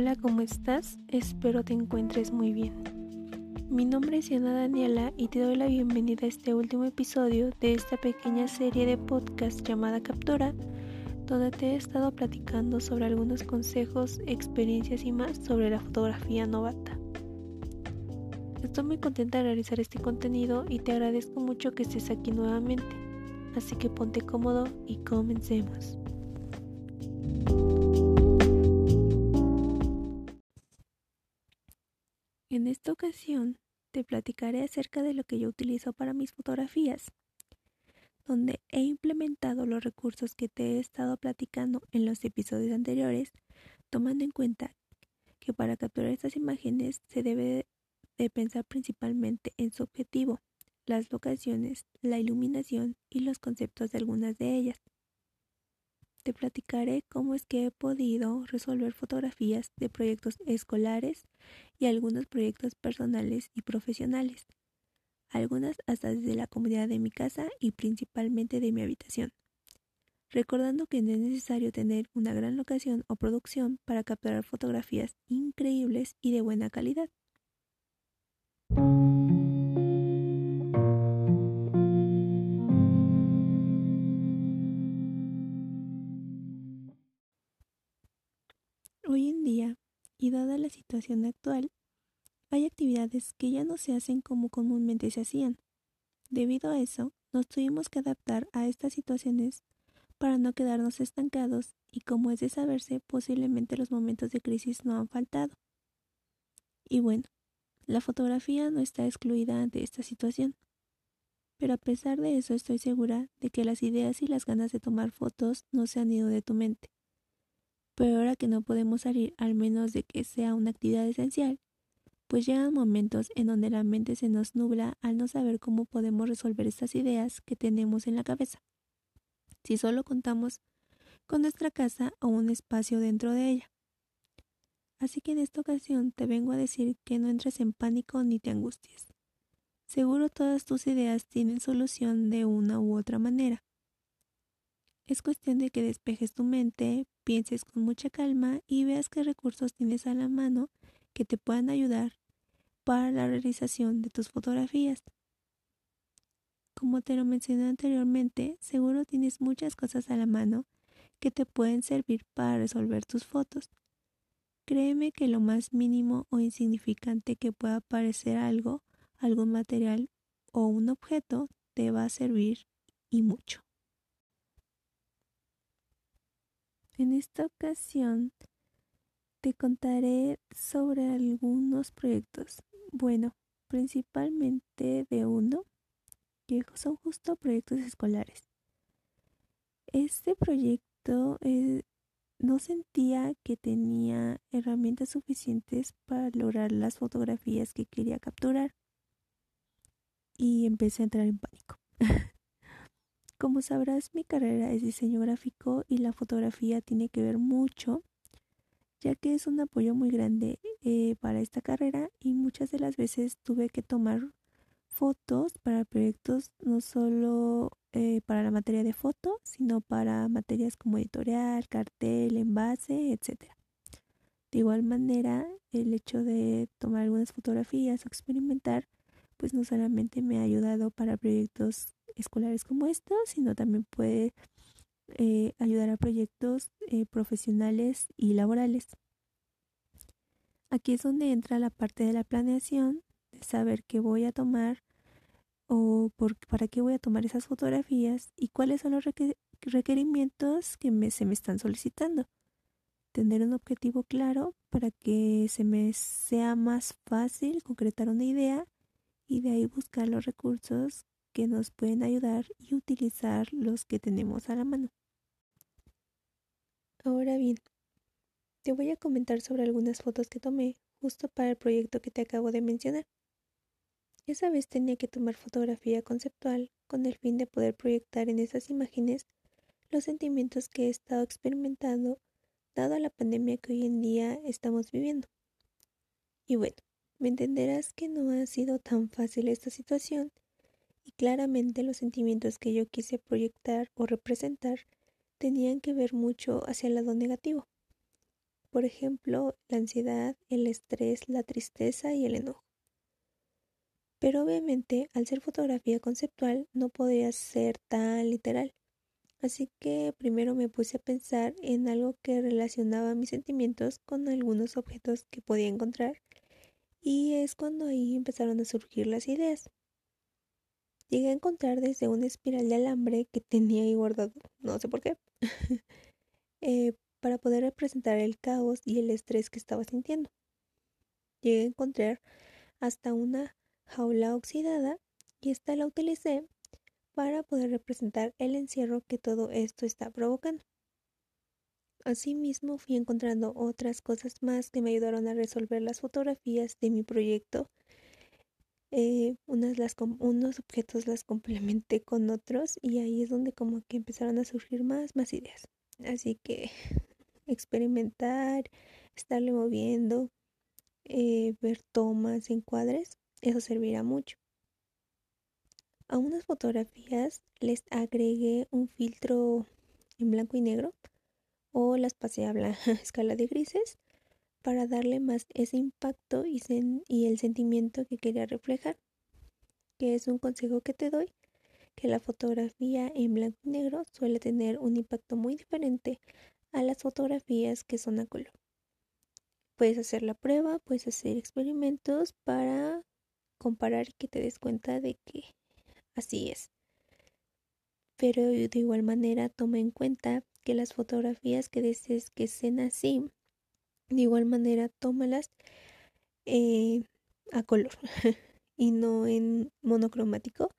Hola, ¿cómo estás? Espero te encuentres muy bien. Mi nombre es Yana Daniela y te doy la bienvenida a este último episodio de esta pequeña serie de podcast llamada Captura, donde te he estado platicando sobre algunos consejos, experiencias y más sobre la fotografía novata. Estoy muy contenta de realizar este contenido y te agradezco mucho que estés aquí nuevamente, así que ponte cómodo y comencemos. En esta ocasión te platicaré acerca de lo que yo utilizo para mis fotografías, donde he implementado los recursos que te he estado platicando en los episodios anteriores, tomando en cuenta que para capturar estas imágenes se debe de pensar principalmente en su objetivo, las locaciones, la iluminación y los conceptos de algunas de ellas te platicaré cómo es que he podido resolver fotografías de proyectos escolares y algunos proyectos personales y profesionales, algunas hasta desde la comodidad de mi casa y principalmente de mi habitación, recordando que no es necesario tener una gran locación o producción para capturar fotografías increíbles y de buena calidad. Situación actual, hay actividades que ya no se hacen como comúnmente se hacían. Debido a eso, nos tuvimos que adaptar a estas situaciones para no quedarnos estancados y como es de saberse, posiblemente los momentos de crisis no han faltado. Y bueno, la fotografía no está excluida ante esta situación. Pero a pesar de eso estoy segura de que las ideas y las ganas de tomar fotos no se han ido de tu mente pero ahora que no podemos salir al menos de que sea una actividad esencial, pues llegan momentos en donde la mente se nos nubla al no saber cómo podemos resolver estas ideas que tenemos en la cabeza. Si solo contamos con nuestra casa o un espacio dentro de ella. Así que en esta ocasión te vengo a decir que no entres en pánico ni te angusties. Seguro todas tus ideas tienen solución de una u otra manera. Es cuestión de que despejes tu mente, pienses con mucha calma y veas qué recursos tienes a la mano que te puedan ayudar para la realización de tus fotografías. Como te lo mencioné anteriormente, seguro tienes muchas cosas a la mano que te pueden servir para resolver tus fotos. Créeme que lo más mínimo o insignificante que pueda parecer algo, algún material o un objeto, te va a servir y mucho. En esta ocasión te contaré sobre algunos proyectos. Bueno, principalmente de uno, que son justo proyectos escolares. Este proyecto eh, no sentía que tenía herramientas suficientes para lograr las fotografías que quería capturar y empecé a entrar en pánico. Como sabrás, mi carrera es diseño gráfico y la fotografía tiene que ver mucho, ya que es un apoyo muy grande eh, para esta carrera y muchas de las veces tuve que tomar fotos para proyectos no solo eh, para la materia de foto, sino para materias como editorial, cartel, envase, etc. De igual manera, el hecho de tomar algunas fotografías o experimentar, pues no solamente me ha ayudado para proyectos escolares como estos, sino también puede eh, ayudar a proyectos eh, profesionales y laborales. Aquí es donde entra la parte de la planeación, de saber qué voy a tomar o por, para qué voy a tomar esas fotografías y cuáles son los requerimientos que se me están solicitando. Tener un objetivo claro para que se me sea más fácil concretar una idea y de ahí buscar los recursos que nos pueden ayudar y utilizar los que tenemos a la mano. Ahora bien, te voy a comentar sobre algunas fotos que tomé justo para el proyecto que te acabo de mencionar. Esa vez tenía que tomar fotografía conceptual con el fin de poder proyectar en esas imágenes los sentimientos que he estado experimentando dado la pandemia que hoy en día estamos viviendo. Y bueno, me entenderás que no ha sido tan fácil esta situación y claramente los sentimientos que yo quise proyectar o representar tenían que ver mucho hacia el lado negativo. por ejemplo, la ansiedad, el estrés, la tristeza y el enojo. Pero obviamente, al ser fotografía conceptual, no podía ser tan literal. Así que primero me puse a pensar en algo que relacionaba mis sentimientos con algunos objetos que podía encontrar y es cuando ahí empezaron a surgir las ideas. Llegué a encontrar desde una espiral de alambre que tenía ahí guardado, no sé por qué, eh, para poder representar el caos y el estrés que estaba sintiendo. Llegué a encontrar hasta una jaula oxidada y esta la utilicé para poder representar el encierro que todo esto está provocando. Asimismo fui encontrando otras cosas más que me ayudaron a resolver las fotografías de mi proyecto. Eh, unas las unos objetos las complementé con otros y ahí es donde como que empezaron a surgir más, más ideas. Así que experimentar, estarle moviendo, eh, ver tomas, encuadres, eso servirá mucho. A unas fotografías les agregué un filtro en blanco y negro o las pasé a la escala de grises para darle más ese impacto y, el sentimiento que quería reflejar, que es un consejo que te doy, que la fotografía en blanco y negro suele tener un impacto muy diferente a las fotografías que son a color. Puedes hacer la prueba, puedes hacer experimentos para comparar y que te des cuenta de que Así es. Pero de igual manera toma en cuenta que las fotografías que desees que sean así, de igual manera tómalas eh, a color y no en monocromático,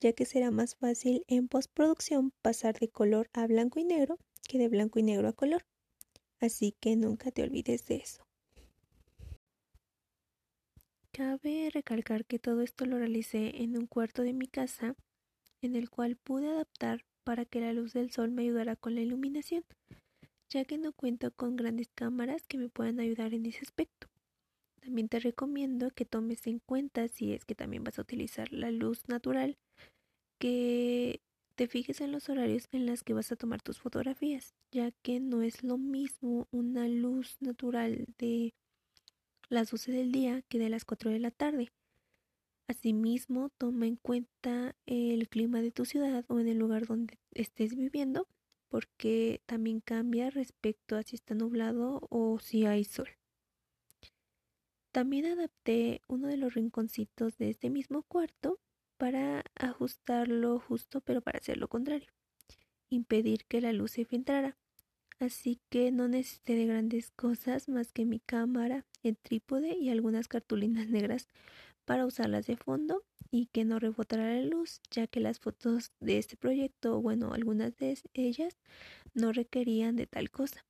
ya que será más fácil en postproducción pasar de color a blanco y negro que de blanco y negro a color. Así que nunca te olvides de eso. Cabe recalcar que todo esto lo realicé en un cuarto de mi casa, en el cual pude adaptar para que la luz del sol me ayudara con la iluminación, ya que no cuento con grandes cámaras que me puedan ayudar en ese aspecto. También te recomiendo que tomes en cuenta si es que también vas a utilizar la luz natural, que te fijes en los horarios en los que vas a tomar tus fotografías, ya que no es lo mismo una luz natural de las 12 del día que de las 4 de la tarde. Asimismo, toma en cuenta el clima de tu ciudad o en el lugar donde estés viviendo, porque también cambia respecto a si está nublado o si hay sol. También adapté uno de los rinconcitos de este mismo cuarto para ajustarlo justo, pero para hacer lo contrario, impedir que la luz se filtrara. Así que no necesité de grandes cosas más que mi cámara, el trípode y algunas cartulinas negras para usarlas de fondo y que no rebotara la luz, ya que las fotos de este proyecto, bueno, algunas de ellas no requerían de tal cosa.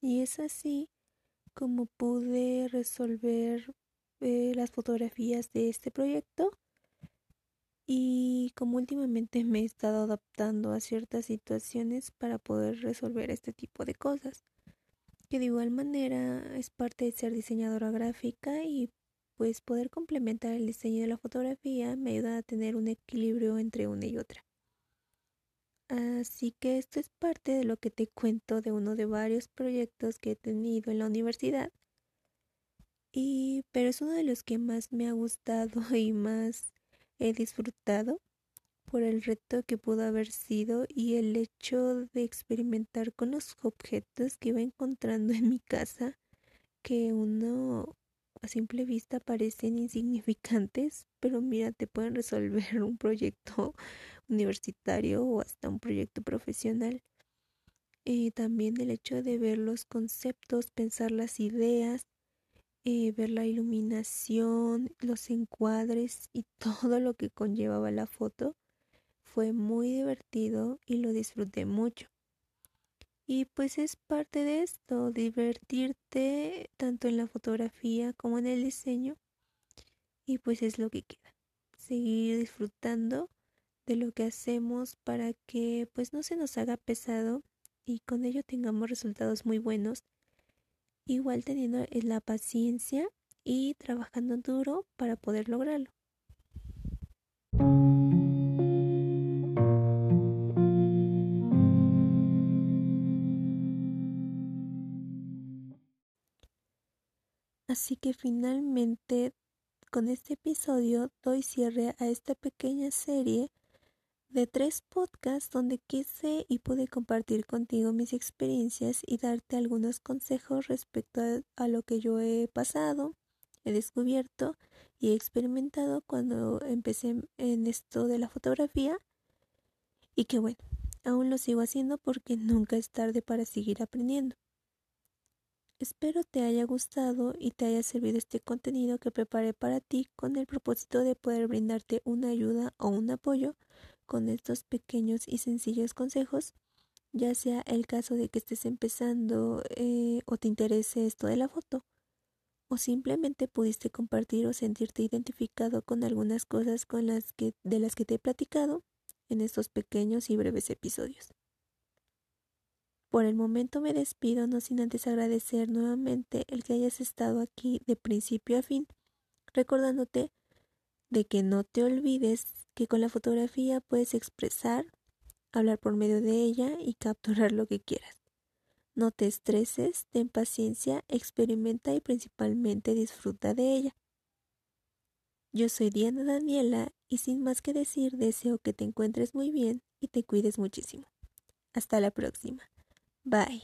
Y es así como pude resolver eh, las fotografías de este proyecto y como últimamente me he estado adaptando a ciertas situaciones para poder resolver este tipo de cosas, que de igual manera es parte de ser diseñadora gráfica y pues poder complementar el diseño de la fotografía me ayuda a tener un equilibrio entre una y otra. Así que esto es parte de lo que te cuento de uno de varios proyectos que he tenido en la universidad. Y pero es uno de los que más me ha gustado y más he disfrutado por el reto que pudo haber sido y el hecho de experimentar con los objetos que iba encontrando en mi casa que uno a simple vista parecen insignificantes, pero mira, te pueden resolver un proyecto universitario o hasta un proyecto profesional. Y también el hecho de ver los conceptos, pensar las ideas eh, ver la iluminación, los encuadres y todo lo que conllevaba la foto. Fue muy divertido y lo disfruté mucho. Y pues es parte de esto, divertirte tanto en la fotografía como en el diseño. Y pues es lo que queda. Seguir disfrutando de lo que hacemos para que pues no se nos haga pesado y con ello tengamos resultados muy buenos igual teniendo eh, la paciencia y trabajando duro para poder lograrlo. Así que finalmente con este episodio doy cierre a esta pequeña serie de tres podcasts donde quise y pude compartir contigo mis experiencias y darte algunos consejos respecto a, lo que yo he pasado, he descubierto y he experimentado cuando empecé en esto de la fotografía y que bueno, aún lo sigo haciendo porque nunca es tarde para seguir aprendiendo. Espero te haya gustado y te haya servido este contenido que preparé para ti con el propósito de poder brindarte una ayuda o un apoyo con estos pequeños y sencillos consejos, ya sea el caso de que estés empezando eh, o te interese esto de la foto, o simplemente pudiste compartir o sentirte identificado con algunas cosas con las que, de las que te he platicado en estos pequeños y breves episodios. Por el momento me despido, no sin antes agradecer nuevamente el que hayas estado aquí de principio a fin, recordándote de que no te olvides que con la fotografía puedes expresar, hablar por medio de ella y capturar lo que quieras. No te estreses, ten paciencia, experimenta y principalmente disfruta de ella. Yo soy Diana Daniela y sin más que decir deseo que te encuentres muy bien y te cuides muchísimo. Hasta la próxima. Bye.